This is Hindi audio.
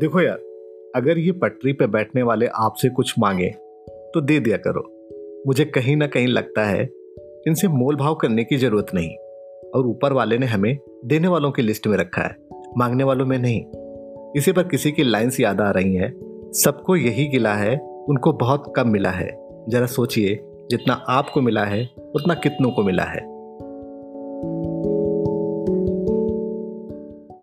देखो यार, अगर ये पटरी पे बैठने वाले आपसे कुछ मांगे तो दे दिया करो। मुझे कहीं ना कहीं लगता है, इनसे मोल भाव करने की ज़रूरत नहीं, और ऊपर वाले ने हमें देने वालों की लिस्ट में रखा है, मांगने वालों में नहीं। इसी पर किसी की लाइंस याद आ रही हैं। सबको यही गिला है, उनको बहुत कम मिला है। जरा सोचिए, जितना आपको मिला है, उतना कितनों को मिला है।